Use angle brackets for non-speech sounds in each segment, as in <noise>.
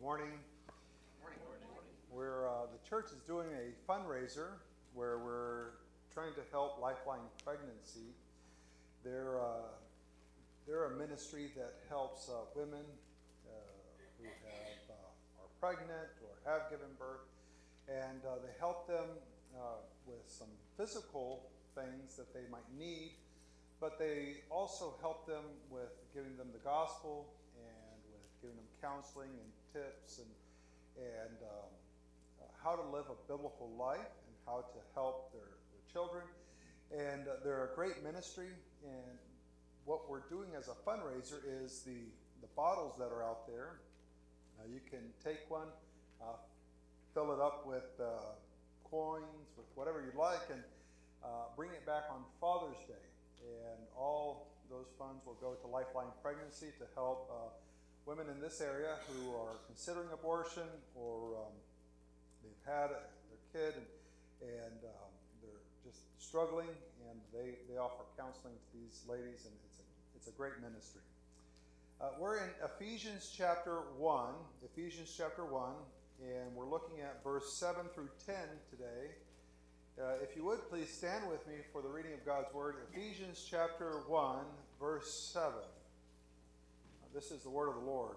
Good morning. We're, uh, the church is doing a fundraiser where we're trying to help Lifeline Pregnancy. They're, uh, they're a ministry that helps uh, women uh, who have, uh, are pregnant or have given birth, and uh, they help them with some physical things that they might need, but they also help them with giving them the gospel and with giving them counseling and tips and, and um, uh, how to live a biblical life and how to help their, their children. And uh, they're a great ministry. And what we're doing as a fundraiser is the, the bottles that are out there. Uh, you can take one, uh, fill it up with uh, coins, with whatever you like, and uh, bring it back on Father's Day. And all those funds will go to Lifeline Pregnancy to help women in this area who are considering abortion or um, they've had their kid and, and um, they're just struggling, and they, they offer counseling to these ladies, and it's a, it's a great ministry. Uh, we're in Ephesians chapter 1, Ephesians chapter 1, and we're looking at verse 7 through 10 today. Uh, if you would, please stand with me for the reading of God's Word. Ephesians chapter 1, verse 7. This is the word of the Lord.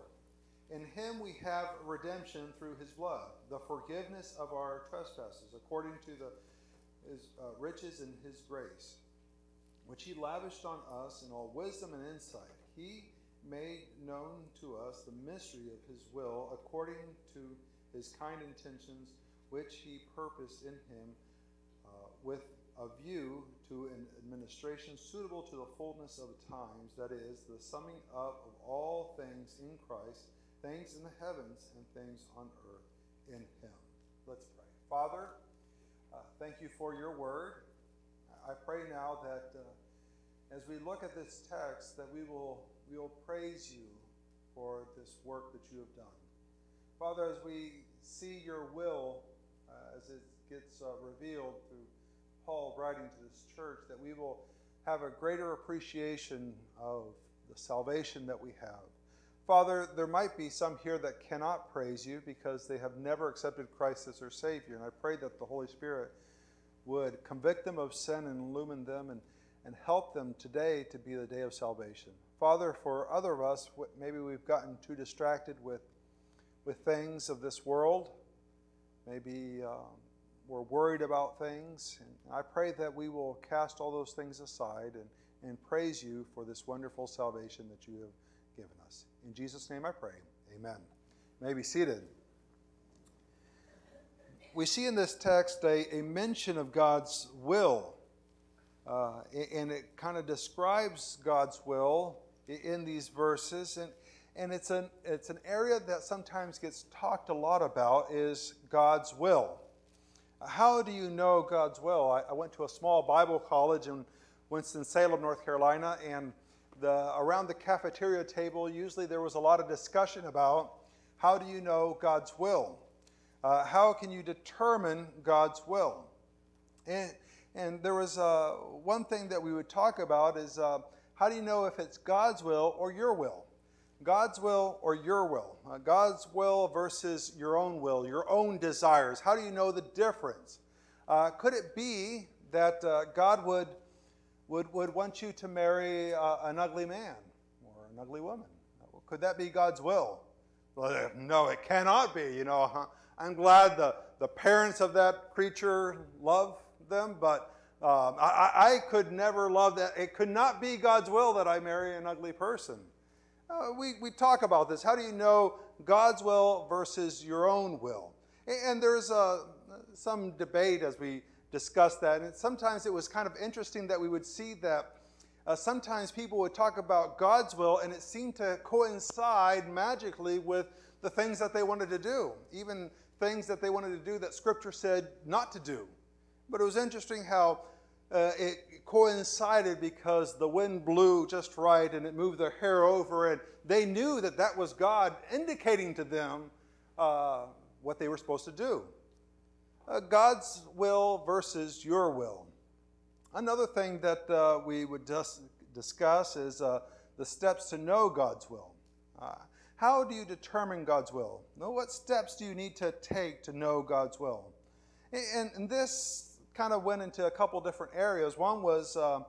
In him we have redemption through his blood, the forgiveness of our trespasses, according to the, his uh, riches in his grace, which he lavished on us in all wisdom and insight. He made known to us the mystery of his will, according to his kind intentions, which he purposed in him uh, with a view to an administration suitable to the fullness of the times, that is, the summing up of all things in Christ, things in the heavens and things on earth in Him. Let's pray. Father, uh, thank you for your word. I pray now that uh, as we look at this text, that we will, we will praise you for this work that you have done. Father, as we see your will uh, as it gets uh, revealed through Paul writing to this church, that we will have a greater appreciation of the salvation that we have. Father, there might be some here that cannot praise you because they have never accepted Christ as their Savior. And I pray that the Holy Spirit would convict them of sin and illumine them and, and help them today to be the day of salvation. Father, for other of us, maybe we've gotten too distracted with, with things of this world. Maybe um, we're worried about things. And I pray that we will cast all those things aside and, and praise you for this wonderful salvation that you have given us. In Jesus' name I pray. Amen. You may be seated. We see in this text a, a mention of God's will, uh, and it kind of describes God's will in these verses. And, and it's, an, it's an area that sometimes gets talked a lot about is God's will. How do you know God's will? I, I went to a small Bible college in Winston-Salem, North Carolina, and the, around the cafeteria table, usually there was a lot of discussion about how do you know God's will? Uh, how can you determine God's will? And, and there was uh, one thing that we would talk about is uh, how do you know if it's God's will or your will? God's will or your will? Uh, God's will versus your own will, your own desires. How do you know the difference? Uh, could it be that uh, God would, would, would want you to marry uh, an ugly man or an ugly woman? Could that be God's will? Well, no, it cannot be. You know, I'm glad the, the parents of that creature love them, but um, I, I could never love that. It could not be God's will that I marry an ugly person. Uh, we, we talk about this. How do you know God's will versus your own will? And there's uh, some debate as we discuss that. And sometimes it was kind of interesting that we would see that uh, sometimes people would talk about God's will and it seemed to coincide magically with the things that they wanted to do, even things that they wanted to do that Scripture said not to do. But it was interesting how uh, it coincided because the wind blew just right and it moved their hair over, and they knew that that was God indicating to them uh, what they were supposed to do. Uh, God's will versus your will. Another thing that uh, we would just discuss is uh, the steps to know God's will. Uh, How do you determine God's will? Now, what steps do you need to take to know God's will? And, and this kind of went into a couple different areas. One was uh,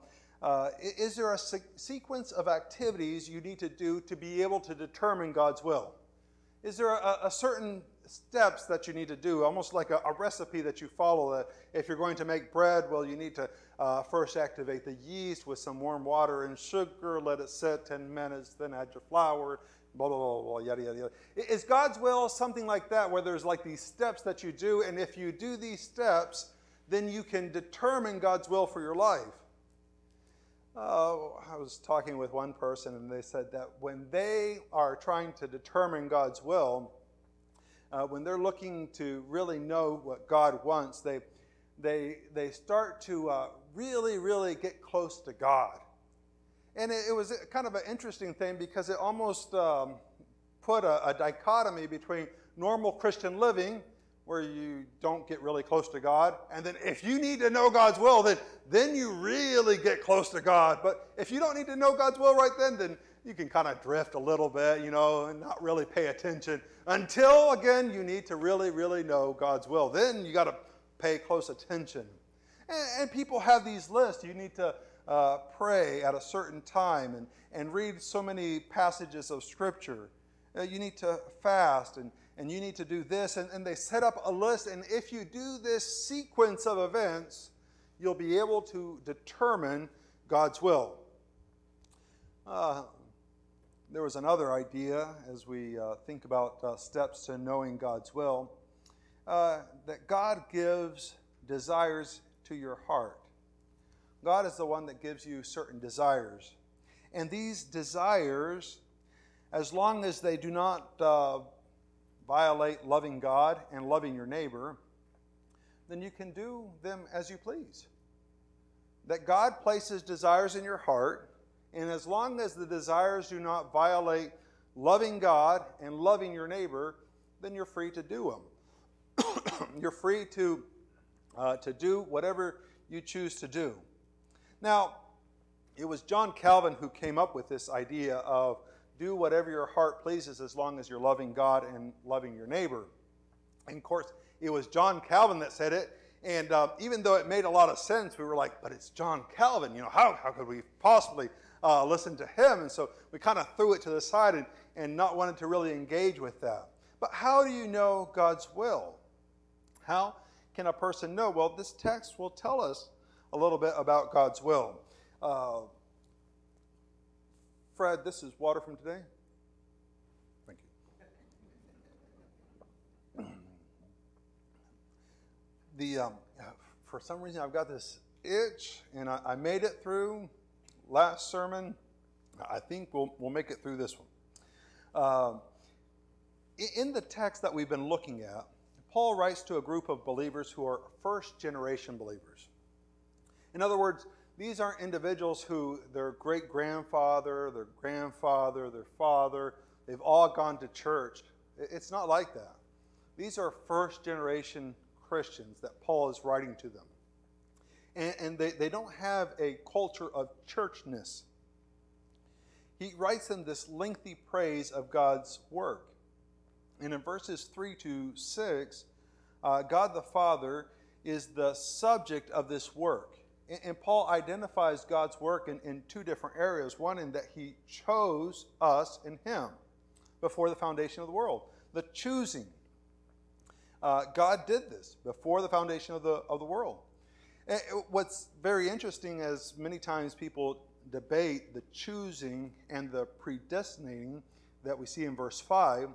uh, is there a se- sequence of activities you need to do to be able to determine God's will? Is there a, a certain steps that you need to do, almost like a, a, recipe that you follow. That if you're going to make bread, well, you need to uh, first activate the yeast with some warm water and sugar, let it sit 10 minutes, then add your flour, blah, blah, blah, blah, yada, yada, yada. Is God's will something like that, where there's like these steps that you do, and if you do these steps, then you can determine God's will for your life? Uh, I was talking with one person, and they said that when they are trying to determine God's will, uh, when they're looking to really know what God wants, they, they, they start to uh, really, really get close to God. And it, it, was kind of an interesting thing because it almost um, put a, a dichotomy between normal Christian living, where you don't get really close to God, and then if you need to know God's will, then, then you really get close to God. But if you don't need to know God's will right then, then you can kind of drift a little bit, you know, and not really pay attention until, again, you need to really, really know God's will. Then you got to pay close attention. And, and, people have these lists. You need to uh, pray at a certain time and, and read so many passages of Scripture. Uh, you need to fast and, and you need to do this. And, and they set up a list. And if you do this sequence of events, you'll be able to determine God's will. Uh, there was another idea as we uh, think about uh, steps to knowing God's will uh, that God gives desires to your heart. God is the one that gives you certain desires. And these desires, as long as they do not uh, violate loving God and loving your neighbor, then you can do them as you please. That God places desires in your heart and as long as the desires do not violate loving God and loving your neighbor, then you're free to do them. <coughs> you're free to, uh, to do whatever you choose to do. Now, it was John Calvin who came up with this idea of do whatever your heart pleases as long as you're loving God and loving your neighbor. And of course, it was John Calvin that said it. And uh, even though it made a lot of sense, we were like, but it's John Calvin. You know, how, how could we possibly uh, listen to him. And so we kind of threw it to the side and, and not wanted to really engage with that. But how do you know God's will? How can a person know? Well, this text will tell us a little bit about God's will. Uh, Fred, this is water from today. Thank you. The um, for some reason I've got this itch, and I, I made it through last sermon. I think we'll, we'll make it through this one. Uh, in the text that we've been looking at, Paul writes to a group of believers who are first generation believers. In other words, these aren't individuals who their great grandfather, their grandfather, their father, they've all gone to church. It's not like that. These are first generation Christians that Paul is writing to them and, and they, they don't have a culture of churchness. He writes them this lengthy praise of God's work. And in verses 3 to 6, uh, God the Father is the subject of this work. And, and Paul identifies God's work in, in two different areas. One, in that he chose us in him before the foundation of the world. The choosing. Uh, God did this before the foundation of the, of the world. Eh, what's very interesting is many times people debate the choosing and the predestinating that we see in verse 5.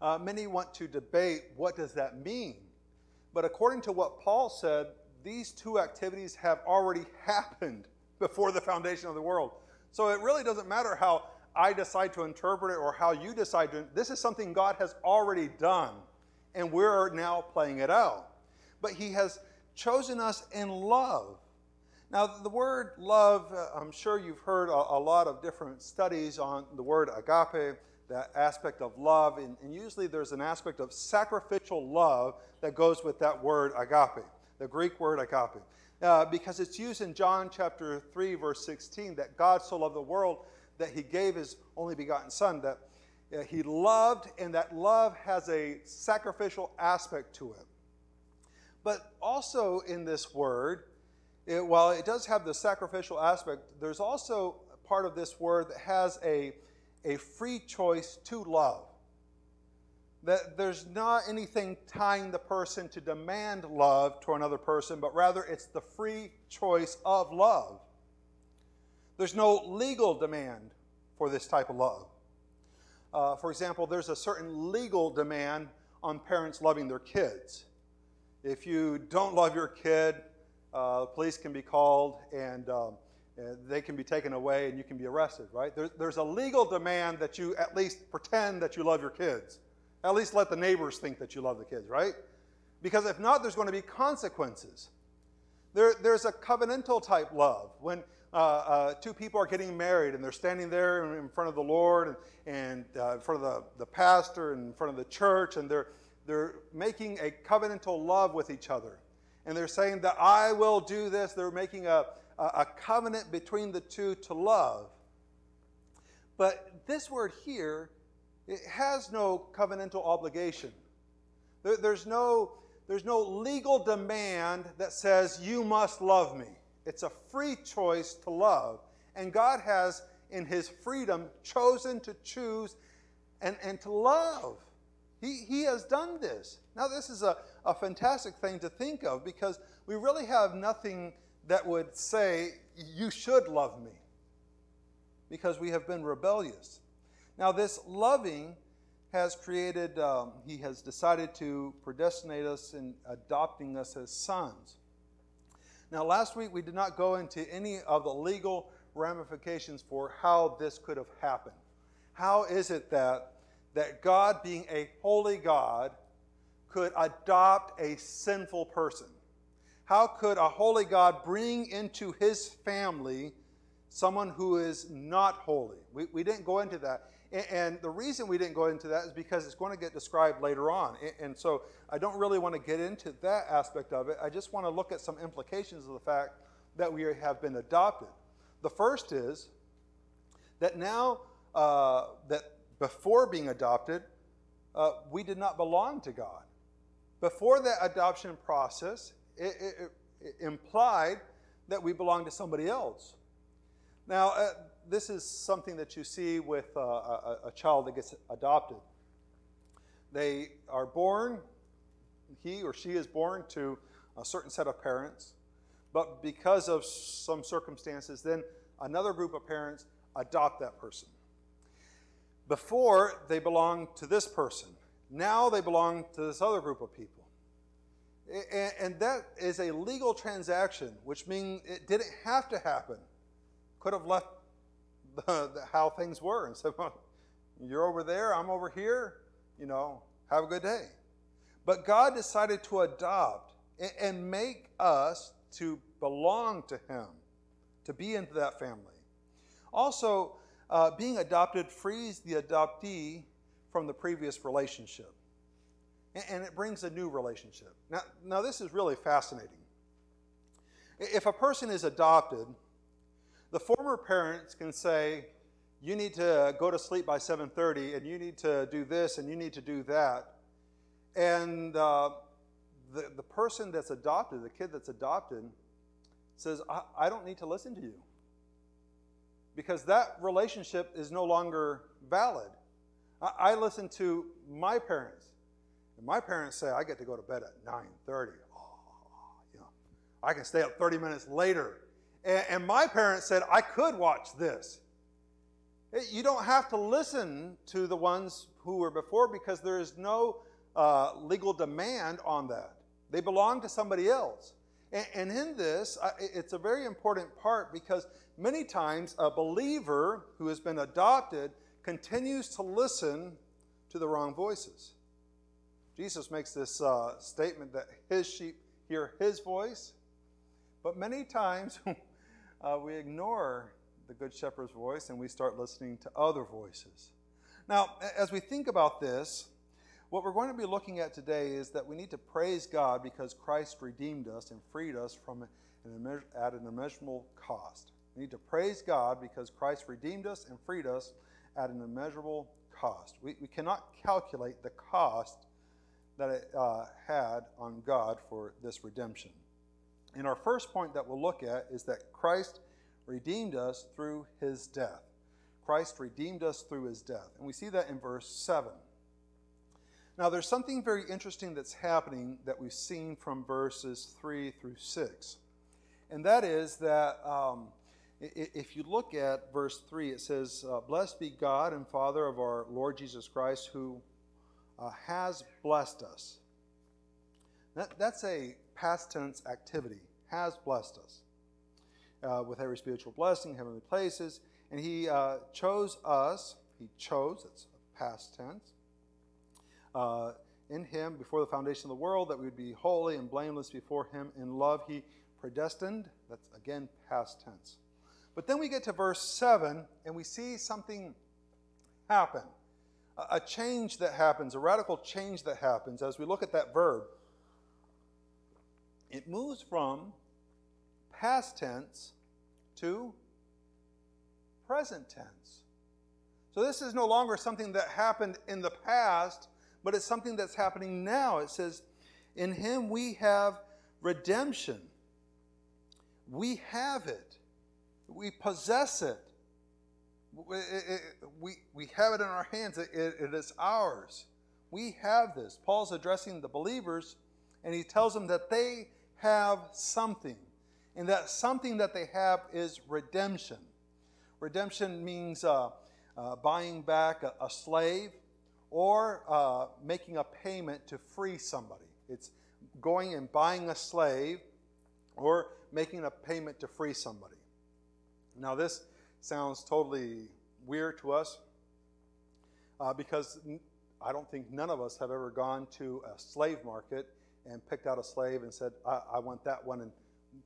Uh, many want to debate what does that mean. But according to what Paul said, these two activities have already happened before the foundation of the world. So it really doesn't matter how I decide to interpret it or how you decide to. This is something God has already done, and we're now playing it out. But He has chosen us in love. Now, the word love, uh, I'm sure you've heard a, a, lot of different studies on the word agape, that aspect of love, and, and, usually there's an aspect of sacrificial love that goes with that word agape, the Greek word agape. Uh, because it's used in John chapter 3, verse 16, that God so loved the world that he gave his only begotten Son, that uh, he loved, and that love has a sacrificial aspect to it. But also in this word, it, while it does have the sacrificial aspect, there's also part of this word that has a, a free choice to love. That there's not anything tying the person to demand love to another person, but rather it's the free choice of love. There's no legal demand for this type of love. Uh, for example, there's a certain legal demand on parents loving their kids. If you don't love your kid, uh, police can be called and, um, they can be taken away and you can be arrested, right? There, there's a legal demand that you at least pretend that you love your kids. At least let the neighbors think that you love the kids, right? Because if not, there's going to be consequences. There, there's a covenantal type love. When uh, uh, two people are getting married and they're standing there in front of the Lord and, and uh, in front of the, the pastor and in front of the church, and they're, they're making a covenantal love with each other. And they're saying that I will do this. They're making a, a, a covenant between the two to love. But this word here, it has no covenantal obligation. There, there's, no, there's no legal demand that says, you must love me. It's a free choice to love. And God has, in His freedom, chosen to choose and, and to love. He, he has done this. Now, this is a, a fantastic thing to think of because we really have nothing that would say, You should love me, because we have been rebellious. Now, this loving has created, um, He has decided to predestinate us in adopting us as sons. Now, last week we did not go into any of the legal ramifications for how this could have happened. How is it that, that God, being a holy God, could adopt a sinful person? How could a holy God bring into his family someone who is not holy? We, we didn't go into that. And the reason we didn't go into that is because it's going to get described later on. And so I don't really want to get into that aspect of it. I just want to look at some implications of the fact that we have been adopted. The first is that now, uh, that before being adopted, uh, we did not belong to God. Before that adoption process, it, it, it implied that we belonged to somebody else. Now, uh, this is something that you see with uh, a, a, child that gets adopted. They are born, he or she is born to a certain set of parents, but because of some circumstances, then another group of parents adopt that person. Before, they belonged to this person. Now they belong to this other group of people. And that is a legal transaction, which means it didn't have to happen. Could have left the, the, how things were and said, <laughs> well, You're over there, I'm over here, you know, have a good day. But God decided to adopt and make us to belong to Him, to be into that family. Also, uh, being adopted frees the adoptee from the previous relationship. And it brings a new relationship. Now, now this is really fascinating. If a person is adopted, the former parents can say, you need to go to sleep by 7.30 and you need to do this and you need to do that. And uh, the, the person that's adopted the kid that's adopted says I, I don't need to listen to you. Because that relationship is no longer valid. I, I listen to my parents. And my parents say i get to go to bed at 9.30 oh, you know, i can stay up 30 minutes later and, and my parents said, I could watch this. You don't have to listen to the ones who were before because there is no uh, legal demand on that. They belong to somebody else. And, and in this, it's a very important part because many times a believer who has been adopted continues to listen to the wrong voices. Jesus makes this uh, statement that his sheep hear his voice, but many times <laughs> uh, we ignore the Good Shepherd's voice and we start listening to other voices. Now, as we think about this, what we're going to be looking at today is that we need to praise God because Christ redeemed us and freed us from an, at an immeasurable cost. We need to praise God because Christ redeemed us and freed us at an immeasurable cost. We, we cannot calculate the cost that it uh, had on God for this redemption. And our first point that we'll look at is that Christ redeemed us through his death. Christ redeemed us through his death. And we see that in verse 7. Now, there's something very interesting that's happening that we've seen from verses 3 through 6. And that is that um, if you look at verse 3, it says, uh, Blessed be God and Father of our Lord Jesus Christ, who uh, has blessed us. That, that's a past tense activity, has blessed us uh, with every spiritual blessing, heavenly places. And He uh, chose us, He chose, it's past tense, uh, in Him before the foundation of the world, that we would be holy and blameless before Him. In love, He predestined, that's again past tense. But then we get to verse 7 and we see something happen a change that happens, a radical change that happens as we look at that verb. It moves from past tense to present tense. So this is no longer something that happened in the past, but it's something that's happening now. It says, In him we have redemption. We have it, we possess it. We, we have it in our hands, it, it is ours. We have this. Paul's addressing the believers, and he tells them that they have something. And that something that they have is redemption. Redemption means uh, uh, buying back a, a slave or uh, making a payment to free somebody. It's going and buying a slave or making a payment to free somebody. Now, this sounds totally weird to us uh, because I don't think none of us have ever gone to a slave market and picked out a slave and said, I, I want that one. And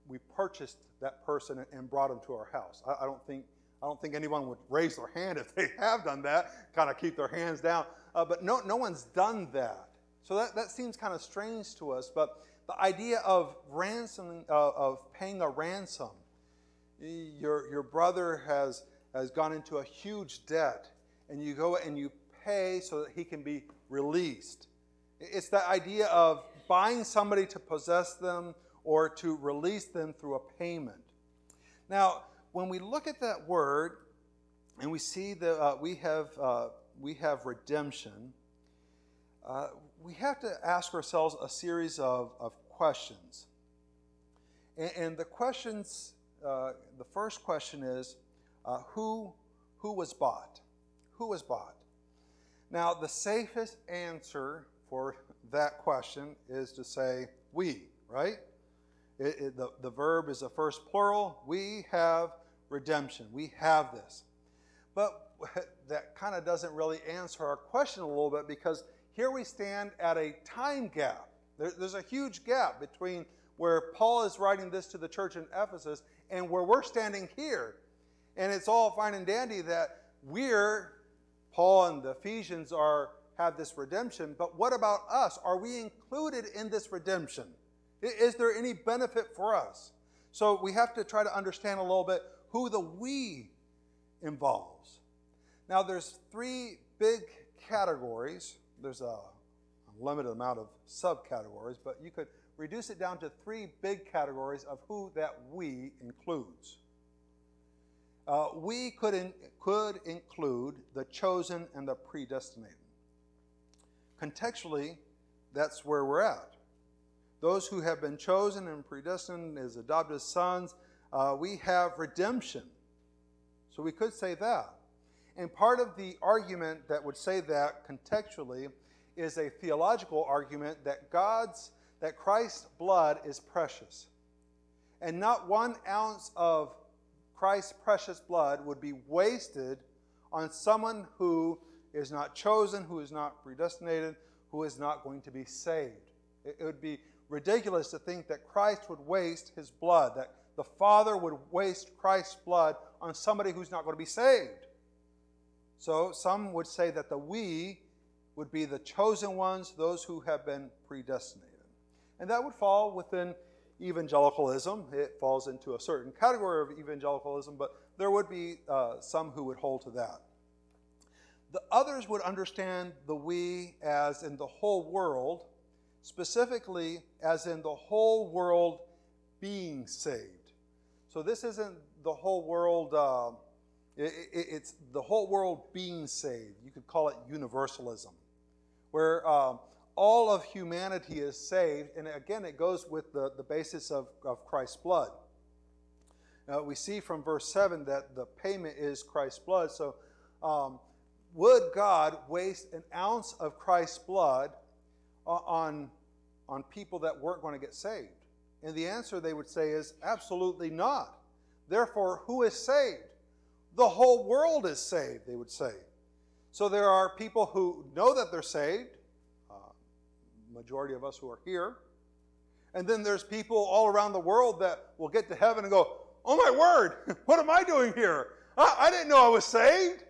we purchased that person and brought him to our house. I, I, don't think. I don't think anyone would raise their hand if they <laughs> have done that, kind of keep their hands down. Uh, but no, no one's done that. So that, that seems kind of strange to us. But the idea of ransoming, uh, of paying a ransom, your, your brother has, has gone into a huge debt, and you go and you pay so that he can be released. It's the idea of buying somebody to possess them or to release them through a payment. Now, when we look at that word and we see that uh, we, have, uh, we have redemption, uh, we have to ask ourselves a series of, of questions. And, and the questions uh, the first question is uh, who, who was bought? Who was bought? Now, the safest answer for that question is to say we, right? It, it, the, the verb is the first plural. We have redemption. We have this. But <laughs> that kind of doesn't really answer our question a little bit because here we stand at a time gap. There, there's a huge gap between where Paul is writing this to the church in Ephesus and where we're standing here. And it's all fine and dandy that we're, Paul and the Ephesians are have this redemption, but what about us? Are we included in this redemption? Is there any benefit for us? So we have to try to understand a little bit who the we involves. Now there's three big categories. There's a, limited amount of subcategories, but you could reduce it down to three big categories of who that we includes. Uh, we could, in, could include the chosen and the predestinated. Contextually, that's where we're at. Those who have been chosen and predestined as adopted sons, uh, we have redemption. So we could say that. And part of the argument that would say that contextually is a theological argument that God's that Christ's blood is precious. And not one ounce of Christ's precious blood would be wasted on someone who is not chosen, who is not predestinated, who is not going to be saved. It, would be ridiculous to think that Christ would waste his blood, that the Father would waste Christ's blood on somebody who's not going to be saved. So some would say that the we would be the chosen ones, those who have been predestinated. And that would fall within evangelicalism. It falls into a certain category of evangelicalism, but there would be uh, some who would hold to that. The others would understand the we as in the whole world, specifically as in the whole world being saved. So this isn't the whole world, uh, it, it, it's the whole world being saved. You could call it universalism, where uh, all of humanity is saved. And again, it goes with the, the basis of, of Christ's blood. Uh, we see from verse 7 that the payment is Christ's blood. So, um, would God waste an ounce of Christ's blood on, on people that weren't going to get saved? And the answer they would say is absolutely not. Therefore, who is saved? The whole world is saved, they would say. So there are people who know that they're saved, uh, majority of us who are here. And then there's people all around the world that will get to heaven and go, Oh my word, <laughs> what am I doing here? I, I didn't know I was saved.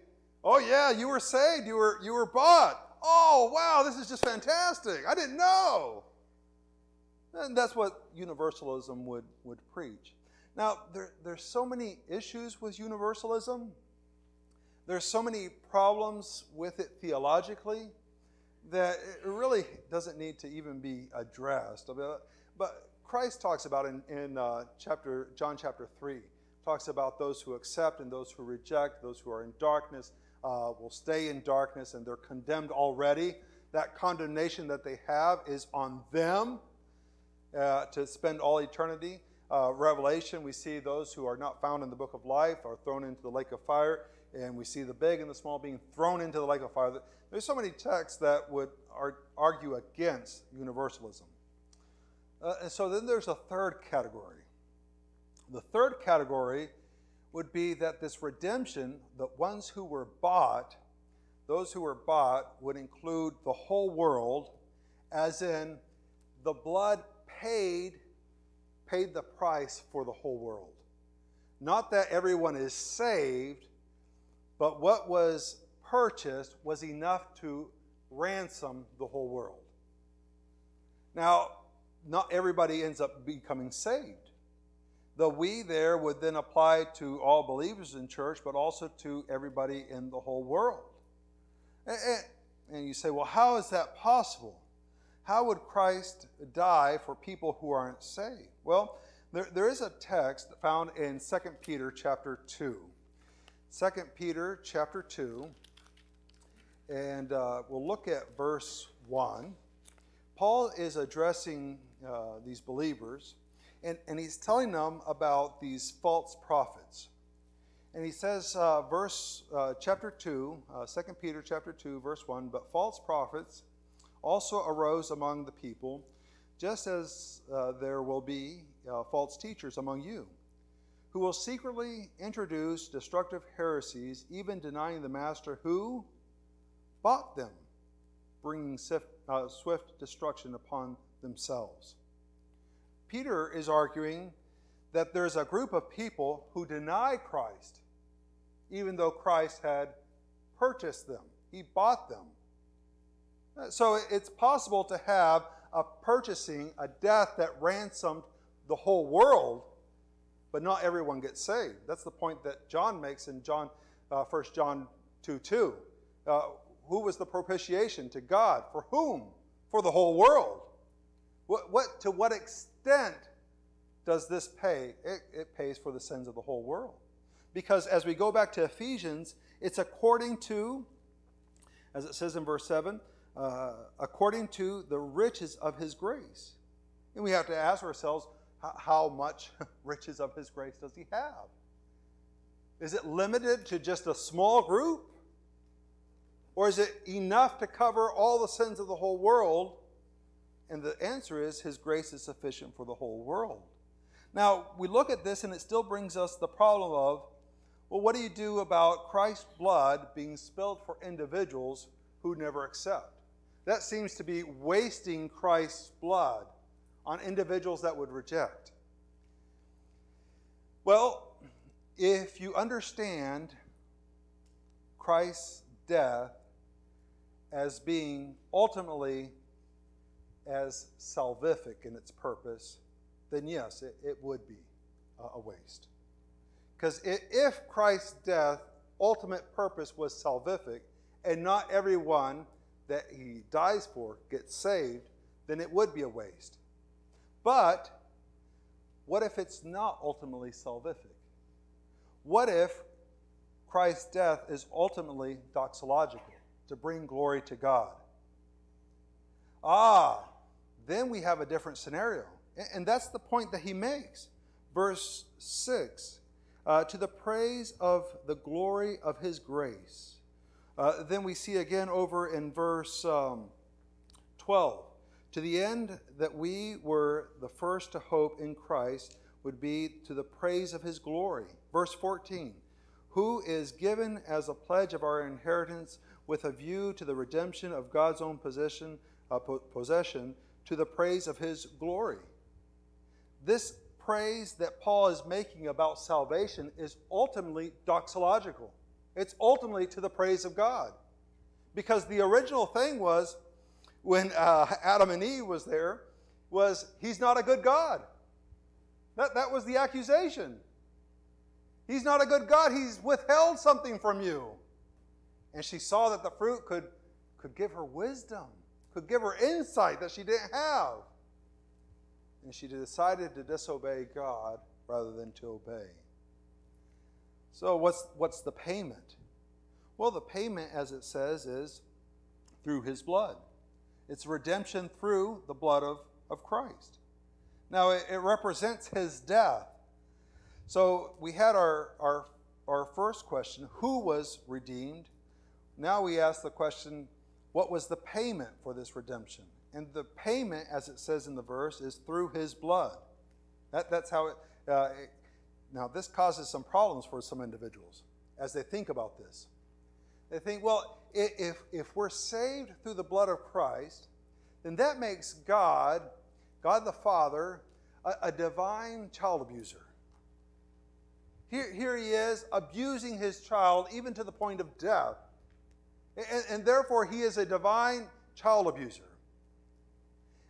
Oh yeah, you were saved. You were you were bought. Oh wow, this is just fantastic. I didn't know. And that's what universalism would, would preach. Now, there, there's so many issues with universalism. There's so many problems with it theologically that it really doesn't need to even be addressed. But Christ talks about in, in uh, chapter John chapter 3, talks about those who accept and those who reject, those who are in darkness uh, will stay in darkness and they're condemned already. That condemnation that they have is on them uh, to spend all eternity. Uh, Revelation, we see those who are not found in the book of life are thrown into the lake of fire, and we see the big and the small being thrown into the lake of fire. There's so many texts that would argue against universalism. Uh, and so then there's a third category. The third category would be that this redemption, the ones who were bought, those who were bought would include the whole world, as in the blood paid paid the price for the whole world. Not that everyone is saved, but what was purchased was enough to ransom the whole world. Now, not everybody ends up becoming saved. The we there would then apply to all believers in church, but also to everybody in the whole world. And, you say, well, how is that possible? How would Christ die for people who aren't saved? Well, there, there is a text found in 2 Peter chapter 2. 2 Peter chapter 2, and uh, we'll look at verse 1. Paul is addressing uh, these believers, and, and he's telling them about these false prophets. And he says, uh, verse uh, chapter 2, uh, 2 Peter chapter 2, verse 1, but false prophets also arose among the people, just as uh, there will be uh, false teachers among you, who will secretly introduce destructive heresies, even denying the master who bought them, bringing uh, swift destruction upon themselves. Peter is arguing that there's a group of people who deny Christ, even though Christ had purchased them, he bought them. So it's possible to have a purchasing, a death that ransomed the whole world, but not everyone gets saved. That's the point that John makes in John, uh, 1 John 2 2. Uh, who was the propitiation to God? For whom? For the whole world. What, what, to what extent does this pay? It, it pays for the sins of the whole world. Because as we go back to Ephesians, it's according to, as it says in verse 7, uh, according to the riches of his grace. And we have to ask ourselves, how much <laughs> riches of his grace does he have? Is it limited to just a small group? Or is it enough to cover all the sins of the whole world? And the answer is his grace is sufficient for the whole world. Now, we look at this and it still brings us the problem of well, what do you do about Christ's blood being spilled for individuals who never accept? That seems to be wasting Christ's blood on individuals that would reject. Well, if you understand Christ's death as being ultimately as salvific in its purpose, then yes, it, it would be a waste. Because if Christ's death, ultimate purpose was salvific, and not everyone that he dies for gets saved, then it would be a waste. But what if it's not ultimately salvific? What if Christ's death is ultimately doxological, to bring glory to God? Ah, then we have a different scenario. And that's the point that he makes. Verse 6 uh, to the praise of the glory of his grace. Uh, then we see again over in verse um, 12 to the end that we were the first to hope in Christ would be to the praise of his glory. Verse 14 who is given as a pledge of our inheritance with a view to the redemption of God's own possession, uh, possession to the praise of his glory. This praise that Paul is making about salvation is ultimately doxological. It's ultimately to the praise of God. Because the original thing was, when uh, Adam and Eve was there, was he's not a good God. That, that was the accusation. He's not a good God. He's withheld something from you. And she saw that the fruit could, could give her wisdom, could give her insight that she didn't have and she decided to disobey God rather than to obey. So, what's, what's the payment? Well, the payment, as it says, is through his blood. It's redemption through the blood of, of Christ. Now, it, it represents his death. So, we had our, our, our first question who was redeemed? Now we ask the question what was the payment for this redemption? And the payment, as it says in the verse, is through his blood. That, that's how it, uh, it. Now, this causes some problems for some individuals as they think about this. They think, well, if, if we're saved through the blood of Christ, then that makes God, God the Father, a, a divine child abuser. Here, here he is abusing his child even to the point of death. And, and therefore, he is a divine child abuser.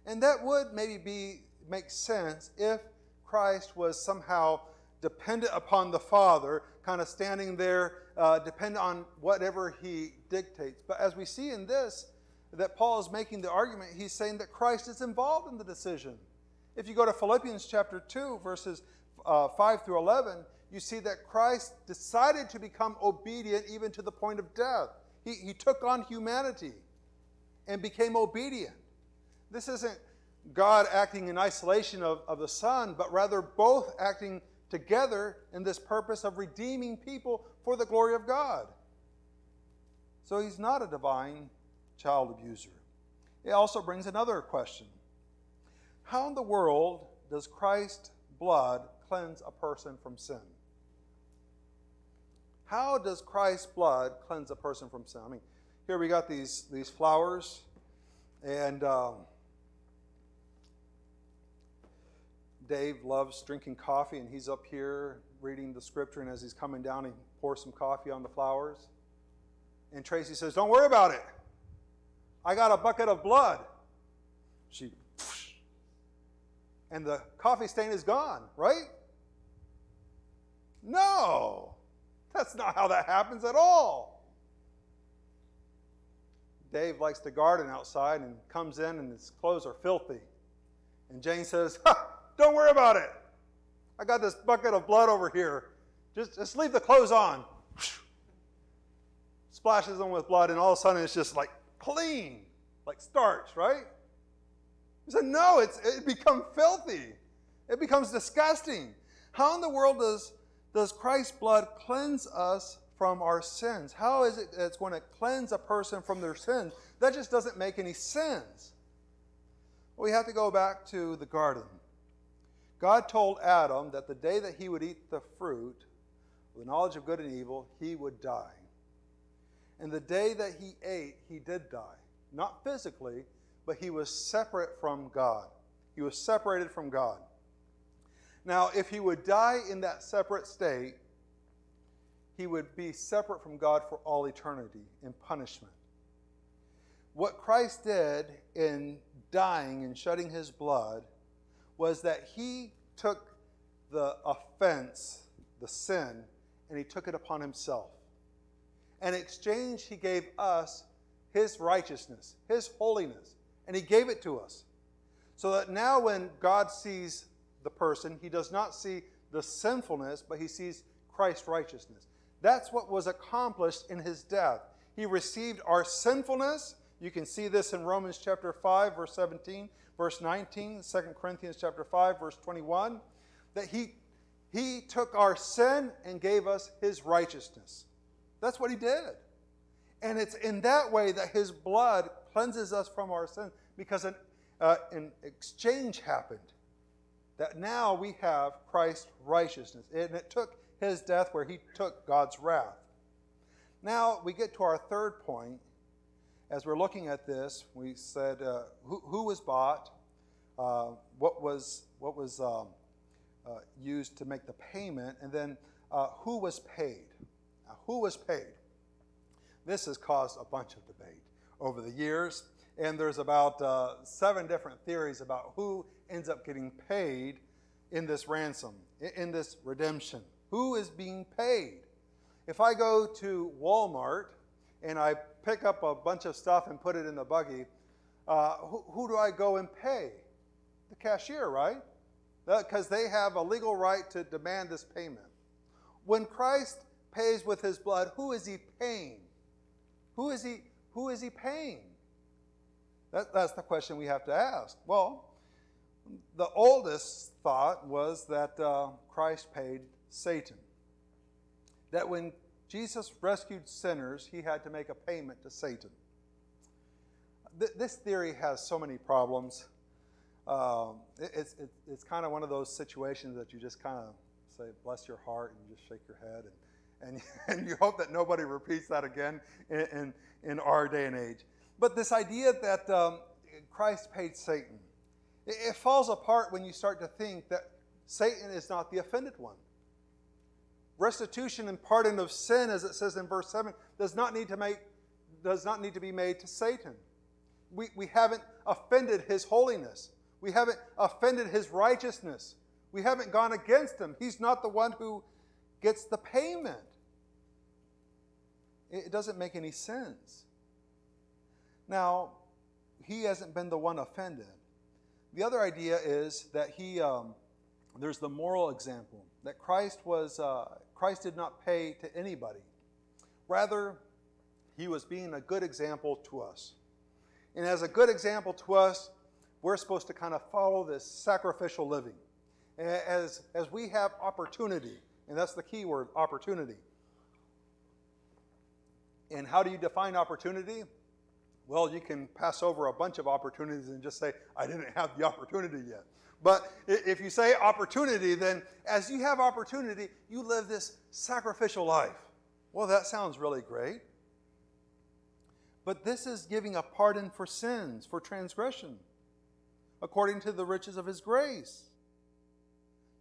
And that would maybe be make sense if Christ was somehow dependent upon the Father, kind of standing there, uh, dependent on whatever he dictates. But as we see in this, that Paul is making the argument, he's saying that Christ is involved in the decision. If you go to Philippians chapter 2, verses uh, 5 through 11, you see that Christ decided to become obedient even to the point of death. He, he took on humanity and became obedient. This isn't God acting in isolation of, of the Son, but rather both acting together in this purpose of redeeming people for the glory of God. So he's not a divine child abuser. It also brings another question How in the world does Christ's blood cleanse a person from sin? How does Christ's blood cleanse a person from sin? I mean, here we got these, these flowers, and um, Dave loves drinking coffee, and he's up here reading the scripture. And as he's coming down, he pours some coffee on the flowers. And Tracy says, Don't worry about it. I got a bucket of blood. She, and the coffee stain is gone, right? No, that's not how that happens at all. Dave likes to garden outside and comes in, and his clothes are filthy. And Jane says, don't worry about it. I got this bucket of blood over here. Just, just leave the clothes on. <laughs> Splashes them with blood, and all of a sudden it's just like clean, like starch, right? He said, No, it's, it becomes filthy. It becomes disgusting. How in the world does, does Christ's blood cleanse us from our sins? How is it it's going to cleanse a person from their sins? That just doesn't make any sense. We have to go back to the garden. God told Adam that the day that he would eat the fruit, the knowledge of good and evil, he would die. And the day that he ate, he did die. Not physically, but he was separate from God. He was separated from God. Now, if he would die in that separate state, he would be separate from God for all eternity in punishment. What Christ did in dying and shedding his blood was that he took the offense, the sin, and he took it upon himself. In exchange, he gave us his righteousness, his holiness, and he gave it to us. So that now when God sees the person, he does not see the sinfulness, but he sees Christ's righteousness. That's what was accomplished in his death. He received our sinfulness. You can see this in Romans chapter 5, verse 17, verse 19, 2 Corinthians chapter 5, verse 21, that he, he took our sin and gave us his righteousness. That's what he did. And it's in that way that his blood cleanses us from our sin because an, uh, an exchange happened. That now we have Christ's righteousness. And it took his death where he took God's wrath. Now we get to our third point. As we're looking at this, we said uh, who, who, was bought, uh, what was, what was um, uh, used to make the payment, and then uh, who was paid. Now, who was paid? This has caused a bunch of debate over the years, and there's about uh, seven different theories about who ends up getting paid in this ransom, in this redemption. Who is being paid? If I go to Walmart and I pick up a bunch of stuff and put it in the buggy, uh, who, who, do I go and pay? The cashier, right? Because they have a legal right to demand this payment. When Christ pays with his blood, who is he paying? Who is he, who is he paying? That, that's the question we have to ask. Well, the oldest thought was that uh, Christ paid Satan. That when Jesus rescued sinners, he had to make a payment to Satan. Th- this theory has so many problems. Um, it, it's, it, it's kind of one of those situations that you just kind of say, bless your heart, and just shake your head. And and, <laughs> and you hope that nobody repeats that again in, in, in our day and age. But this idea that um, Christ paid Satan, it, it falls apart when you start to think that Satan is not the offended one. Restitution and pardon of sin, as it says in verse 7, does not need to, make, does not need to be made to Satan. We, we haven't offended his holiness. We haven't offended his righteousness. We haven't gone against him. He's not the one who gets the payment. It doesn't make any sense. Now, he hasn't been the one offended. The other idea is that he, um, there's the moral example that Christ was, uh, Christ did not pay to anybody. Rather, he was being a good example to us. And as a good example to us, we're supposed to kind of follow this sacrificial living. As, as we have opportunity, and that's the key word opportunity. And how do you define opportunity? Well, you can pass over a bunch of opportunities and just say, I didn't have the <laughs> opportunity yet. But if you say opportunity, then as you have opportunity, you live this sacrificial life. Well, that sounds really great. But this is giving a pardon for sins, for transgression, according to the riches of his grace.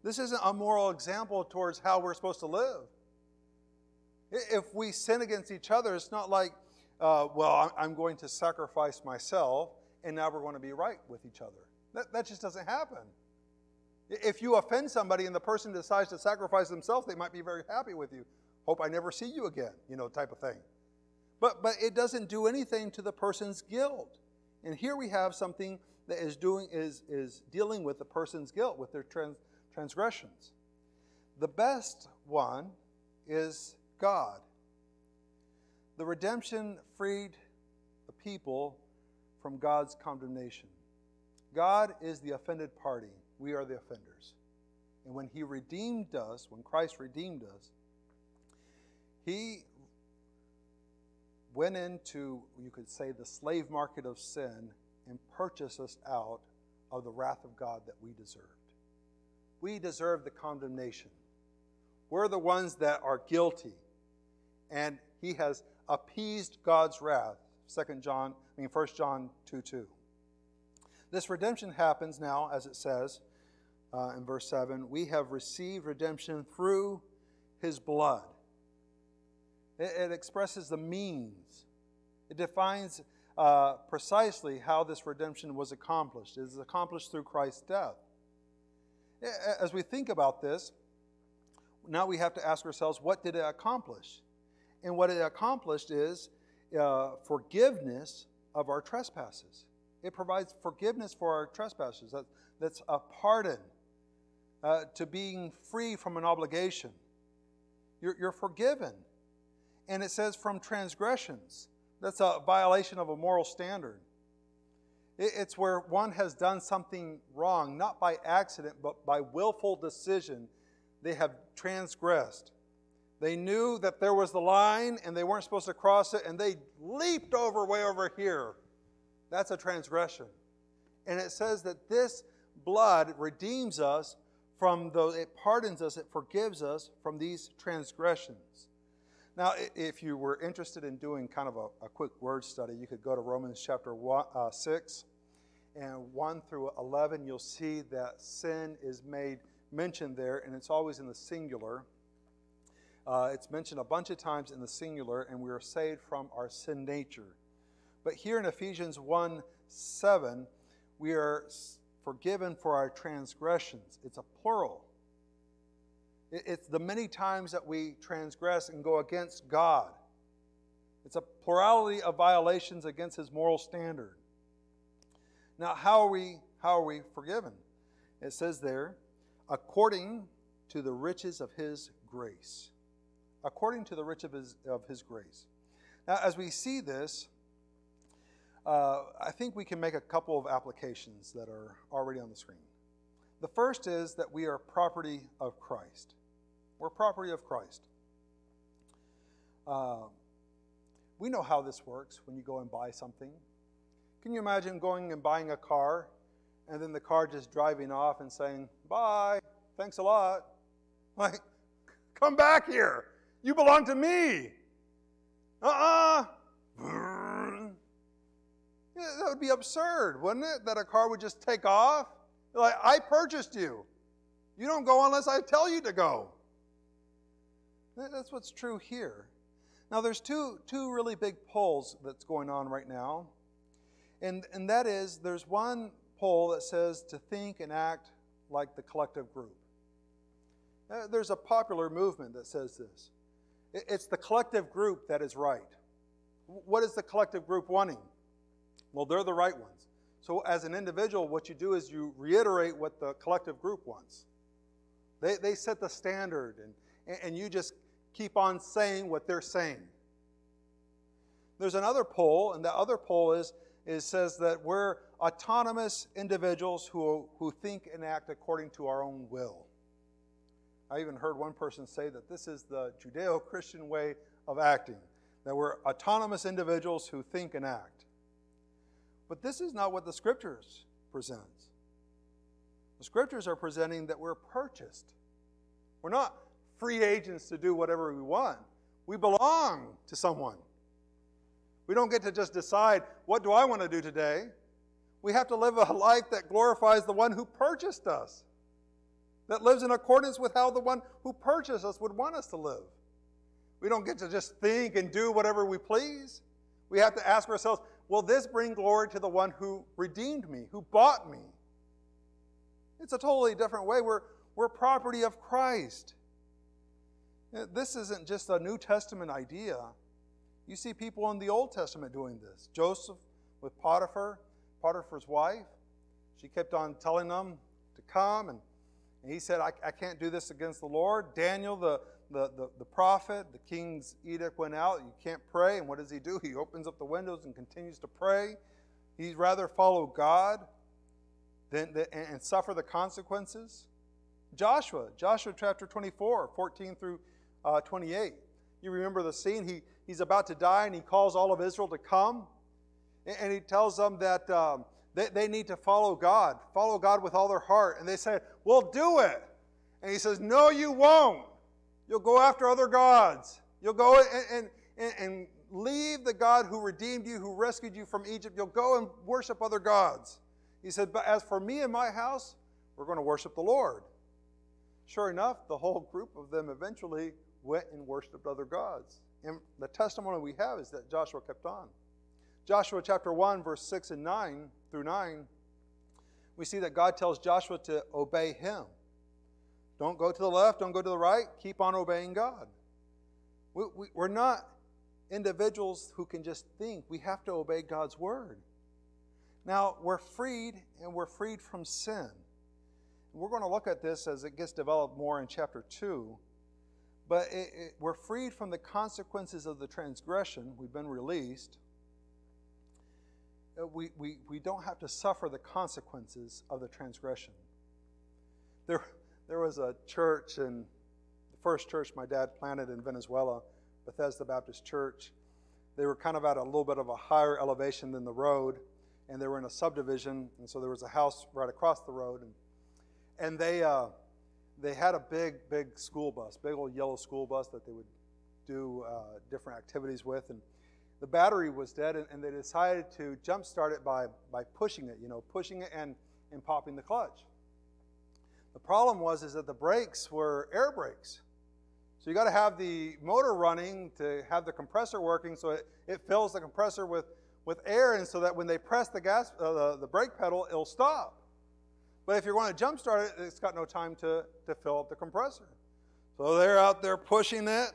This isn't a moral example towards how we're supposed to live. If we sin against each other, it's not like, uh, well, I'm going to sacrifice myself and now we're going to be right with each other. That, that just doesn't happen. If you offend somebody and the person decides to sacrifice themselves, they might be very happy with you. Hope I never see you again, you know, type of thing. But, but it doesn't do anything to the person's guilt. And here we have something that is doing is, is dealing with the person's guilt, with their trans, transgressions. The best one is God. The redemption freed the people from God's condemnation. God is the offended party. We are the offenders. And when He redeemed us, when Christ redeemed us, He went into, you could say, the slave market of sin and purchased us out of the wrath of God that we deserved. We deserve the condemnation. We're the ones that are guilty and he has appeased God's wrath. Second John, I mean First John 2 2. This redemption happens now, as it says uh, in verse 7 we have received redemption through his blood. It, it expresses the means, it defines uh, precisely how this redemption was accomplished. It is accomplished through Christ's death. As we think about this, now we have to ask ourselves what did it accomplish? And what it accomplished is uh, forgiveness of our trespasses. It provides forgiveness for our trespasses. That, that's a pardon uh, to being free from an obligation. You're, you're forgiven. And it says from transgressions. That's a violation of a moral standard. It, it's where one has done something wrong, not by accident, but by willful decision. They have transgressed. They knew that there was the line and they weren't supposed to cross it, and they leaped over way over here. That's a transgression. And it says that this blood redeems us from those, it pardons us, it forgives us from these transgressions. Now, if you were interested in doing kind of a, a quick word study, you could go to Romans chapter one, uh, 6 and 1 through 11. You'll see that sin is made mentioned there, and it's always in the singular. Uh, it's mentioned a bunch of times in the singular, and we are saved from our sin nature. But here in Ephesians 1 7, we are forgiven for our transgressions. It's a plural. It's the many times that we transgress and go against God. It's a plurality of violations against His moral standard. Now, how are we, how are we forgiven? It says there, according to the riches of His grace. According to the riches of His, of his grace. Now, as we see this, uh, I think we can make a couple of applications that are already on the screen. The first is that we are property of Christ. We're property of Christ. Uh, we know how this works when you go and buy something. Can you imagine going and buying a car and then the car just driving off and saying, Bye, thanks a lot? <laughs> Like, come back here. You belong to me. Uh uh-uh. uh that would be absurd, wouldn't it? That a car would just take off. Like, I purchased you. You don't go unless I tell you to go. That's what's true here. Now, there's two, two really big polls that's going on right now. And, and that is, there's one poll that says to think and act like the collective group. Uh, there's a popular movement that says this. It's the collective group that is right. What is the collective group wanting? Well, they're the right ones. So, as an individual, what you do is you reiterate what the collective group wants. They, they set the standard, and, and you just keep on saying what they're saying. There's another poll, and the other poll is, is says that we're autonomous individuals who, who think and act according to our own will. I even heard one person say that this is the Judeo Christian way of acting, that we're autonomous individuals who think and act. But this is not what the scriptures presents. The scriptures are presenting that we're purchased. We're not free agents to do whatever we want. We belong to someone. We don't get to just decide, what do I want to do today? We have to live a <laughs> life that glorifies the one who purchased us, that lives in accordance with how the one who purchased us would want us to live. We don't get to just think and do whatever we please. We have to ask ourselves, Will this bring glory to the one who redeemed me, who bought me? It's a totally different way. We're, we're property of Christ. This isn't just a New Testament idea. You see people in the Old Testament doing this. Joseph with Potiphar, Potiphar's wife, she kept on telling them to come, and, and he said, I, I can't do this against the Lord. Daniel, the, the, the, the prophet, the king's edict went out. You can't pray. And what does he do? He opens up the windows and continues to pray. He'd rather follow God than, than, and suffer the consequences. Joshua, Joshua chapter 24, 14 through uh, 28. You remember the scene? He, he's about to die and he calls all of Israel to come. And, and he tells them that um, they, they need to follow God, follow God with all their heart. And they say, We'll do it. And he says, No, you won't. You'll go after other gods. You'll go and, and, and leave the God who redeemed you, who rescued you from Egypt. You'll go and worship other gods. He said, But as for me and my house, we're going to worship the Lord. Sure enough, the whole group of them eventually went and worshiped other gods. And the testimony we have is that Joshua kept on. Joshua chapter 1, verse 6 and 9 through 9, we see that God tells Joshua to obey him. Don't go to the left, don't go to the right. Keep on obeying God. We, we, we're not individuals who can just think. We have to obey God's word. Now, we're freed and we're freed from sin. We're going to look at this as it gets developed more in chapter 2. But it, it, we're freed from the consequences of the transgression. We've been released. Uh, we, we, we don't have to suffer the consequences of the transgression. There, there was a church in the first church my dad planted in Venezuela, Bethesda Baptist Church. They were kind of at a little bit of a higher elevation than the road, and they were in a subdivision, and so there was a house right across the road. And, and they, uh, they had a big, big school bus, big old yellow school bus that they would do uh, different activities with. And the battery was dead, and, and they decided to jumpstart it by, by pushing it, you know, pushing it and, and popping the clutch. The problem was is that the brakes were air brakes. So you got to have the motor running to have the compressor working so it, it fills the compressor with, with air and so that when they press the gas uh, the, the brake pedal, it'll stop. But if you're going to jump start it, it's got no time to, to fill up the compressor. So they're out there pushing it,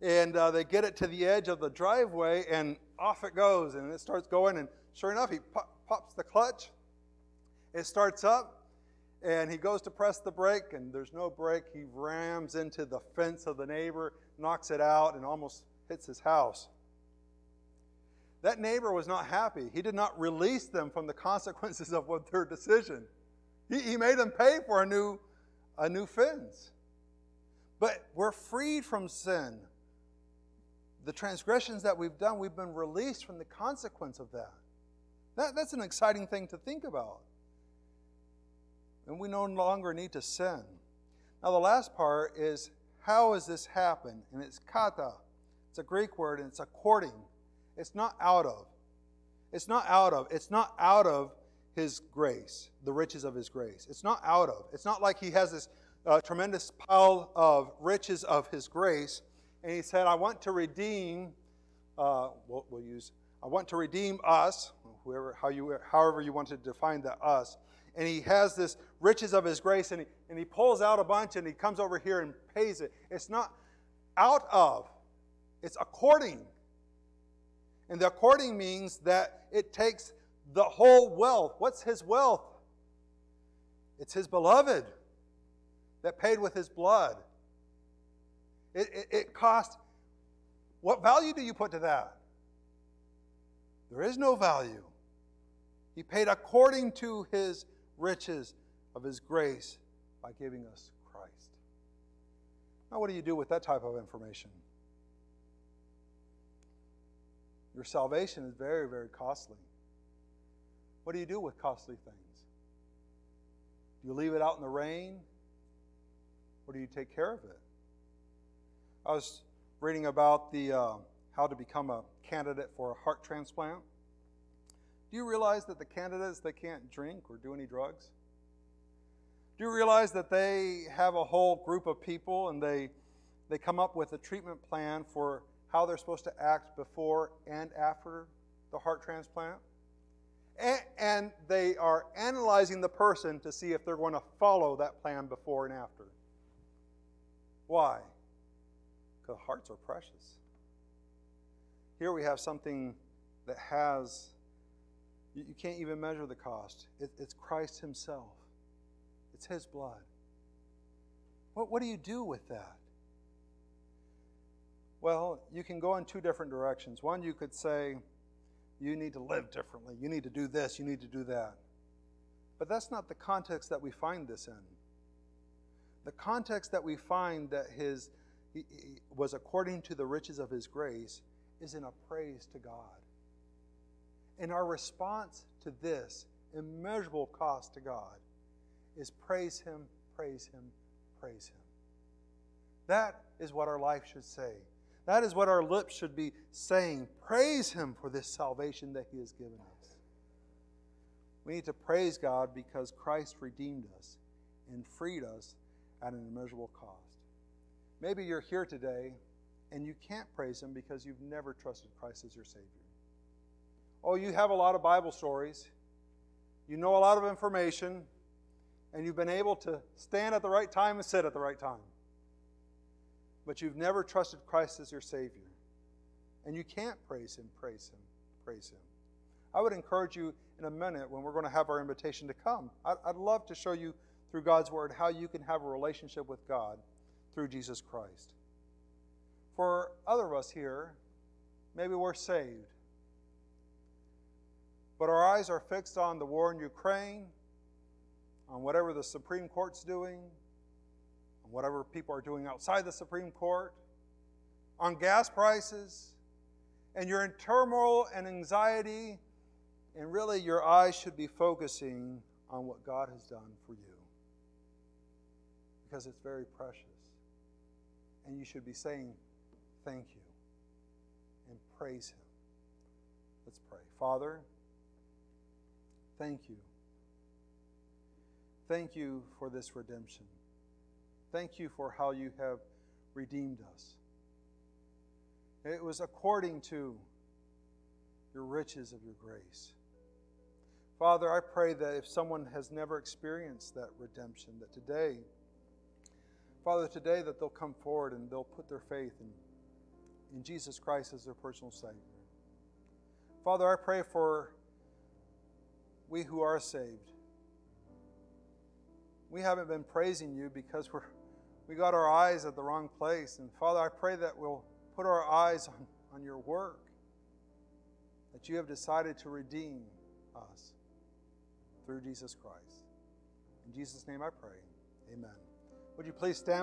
and uh, they get it to the edge of the driveway, and off it goes, and it starts going. And sure enough, he pop, pops the clutch. It starts up, and he goes to press the brake, and there's no brake. He rams into the fence of the neighbor, knocks it out, and almost hits his house. That neighbor was not happy. He did not release them from the consequences of what their decision. He, he made them pay for a new, a new fence. But we're freed from sin. The transgressions that we've done, we've been released from the consequence of that. that that's an exciting thing to think about. And we no longer need to sin. Now, the last part is how has this happened? And it's kata. It's a Greek word and it's according. It's not out of. It's not out of. It's not out of his grace, the riches of his grace. It's not out of. It's not like he has this uh, tremendous pile of riches of his grace, and he said, I want to redeem, uh, we'll, we'll, use, I want to redeem us, whoever, how you, however you want to define the us. And he has this riches of his grace, and he, and he pulls out a bunch and he comes over here and pays it. It's not out of, it's according. And the according means that it takes the whole wealth. What's his wealth? It's his beloved that paid with his blood. It, it, it cost. What value do you put to that? There is no value. He paid according to his riches of his grace by giving us Christ. Now, what do you do with that type of information? Your salvation is very, very costly. What do you do with costly things? Do you leave it out in the rain? Or do you take care of it? I was reading about the uh, how to become a candidate for a heart transplant. Do you realize that the candidates they can't drink or do any drugs? Do you realize that they have a whole group of people and they they come up with a treatment plan for how they're supposed to act before and after the heart transplant? and they are analyzing the person to see if they're going to follow that plan before and after. Why? Because hearts are precious. Here we have something that has, you, can't even measure the cost. it's Christ Himself, it's His blood. What, what do you do with that? Well, you can go in two different directions. One, you could say, you need to live differently. You need to do this. You need to do that. But that's not the context that we find this in. The context that we find that his he, he was according to the riches of his grace is in a praise to God. And our response to this immeasurable cost to God is praise him, praise him, praise him. That is what our life should say. That is what our lips should be saying. Praise Him for this salvation that He has given us. We need to praise God because Christ redeemed us and freed us at an immeasurable cost. Maybe you're here today and you can't praise Him because you've never trusted Christ as your Savior. Oh, you have a lot of Bible stories, you know a lot of information, and you've been able to stand at the right time and sit at the right time. but you've never trusted Christ as your Savior, and you can't praise Him, praise Him, praise Him, I would encourage you in a minute when we're going to have our invitation to come. I'd, I'd love to show you through God's Word how you can have a relationship with God through Jesus Christ. For other of us here, maybe we're saved, but our eyes are fixed on the war in Ukraine, on whatever the Supreme Court's doing, on whatever people are doing outside the Supreme Court, on gas prices, and you're in turmoil and anxiety, and really your eyes should be focusing on what God has done for you. Because it's very precious. And you should be saying, Thank you, and praise Him. Let's pray. Father, thank you. Thank you for this redemption. Thank you for how you have redeemed us. It was according to your riches of your grace. Father, I pray that if someone has never experienced that redemption, that today, Father, today that they'll come forward and they'll put their faith in, in Jesus Christ as their personal Savior. Father, I pray for we who are saved. We haven't been praising you because we're, we got our eyes at the wrong place. And Father, I pray that we'll put our eyes on, on your work, that you have decided to redeem us through Jesus Christ. In Jesus' name I pray. Amen. Would you please stand?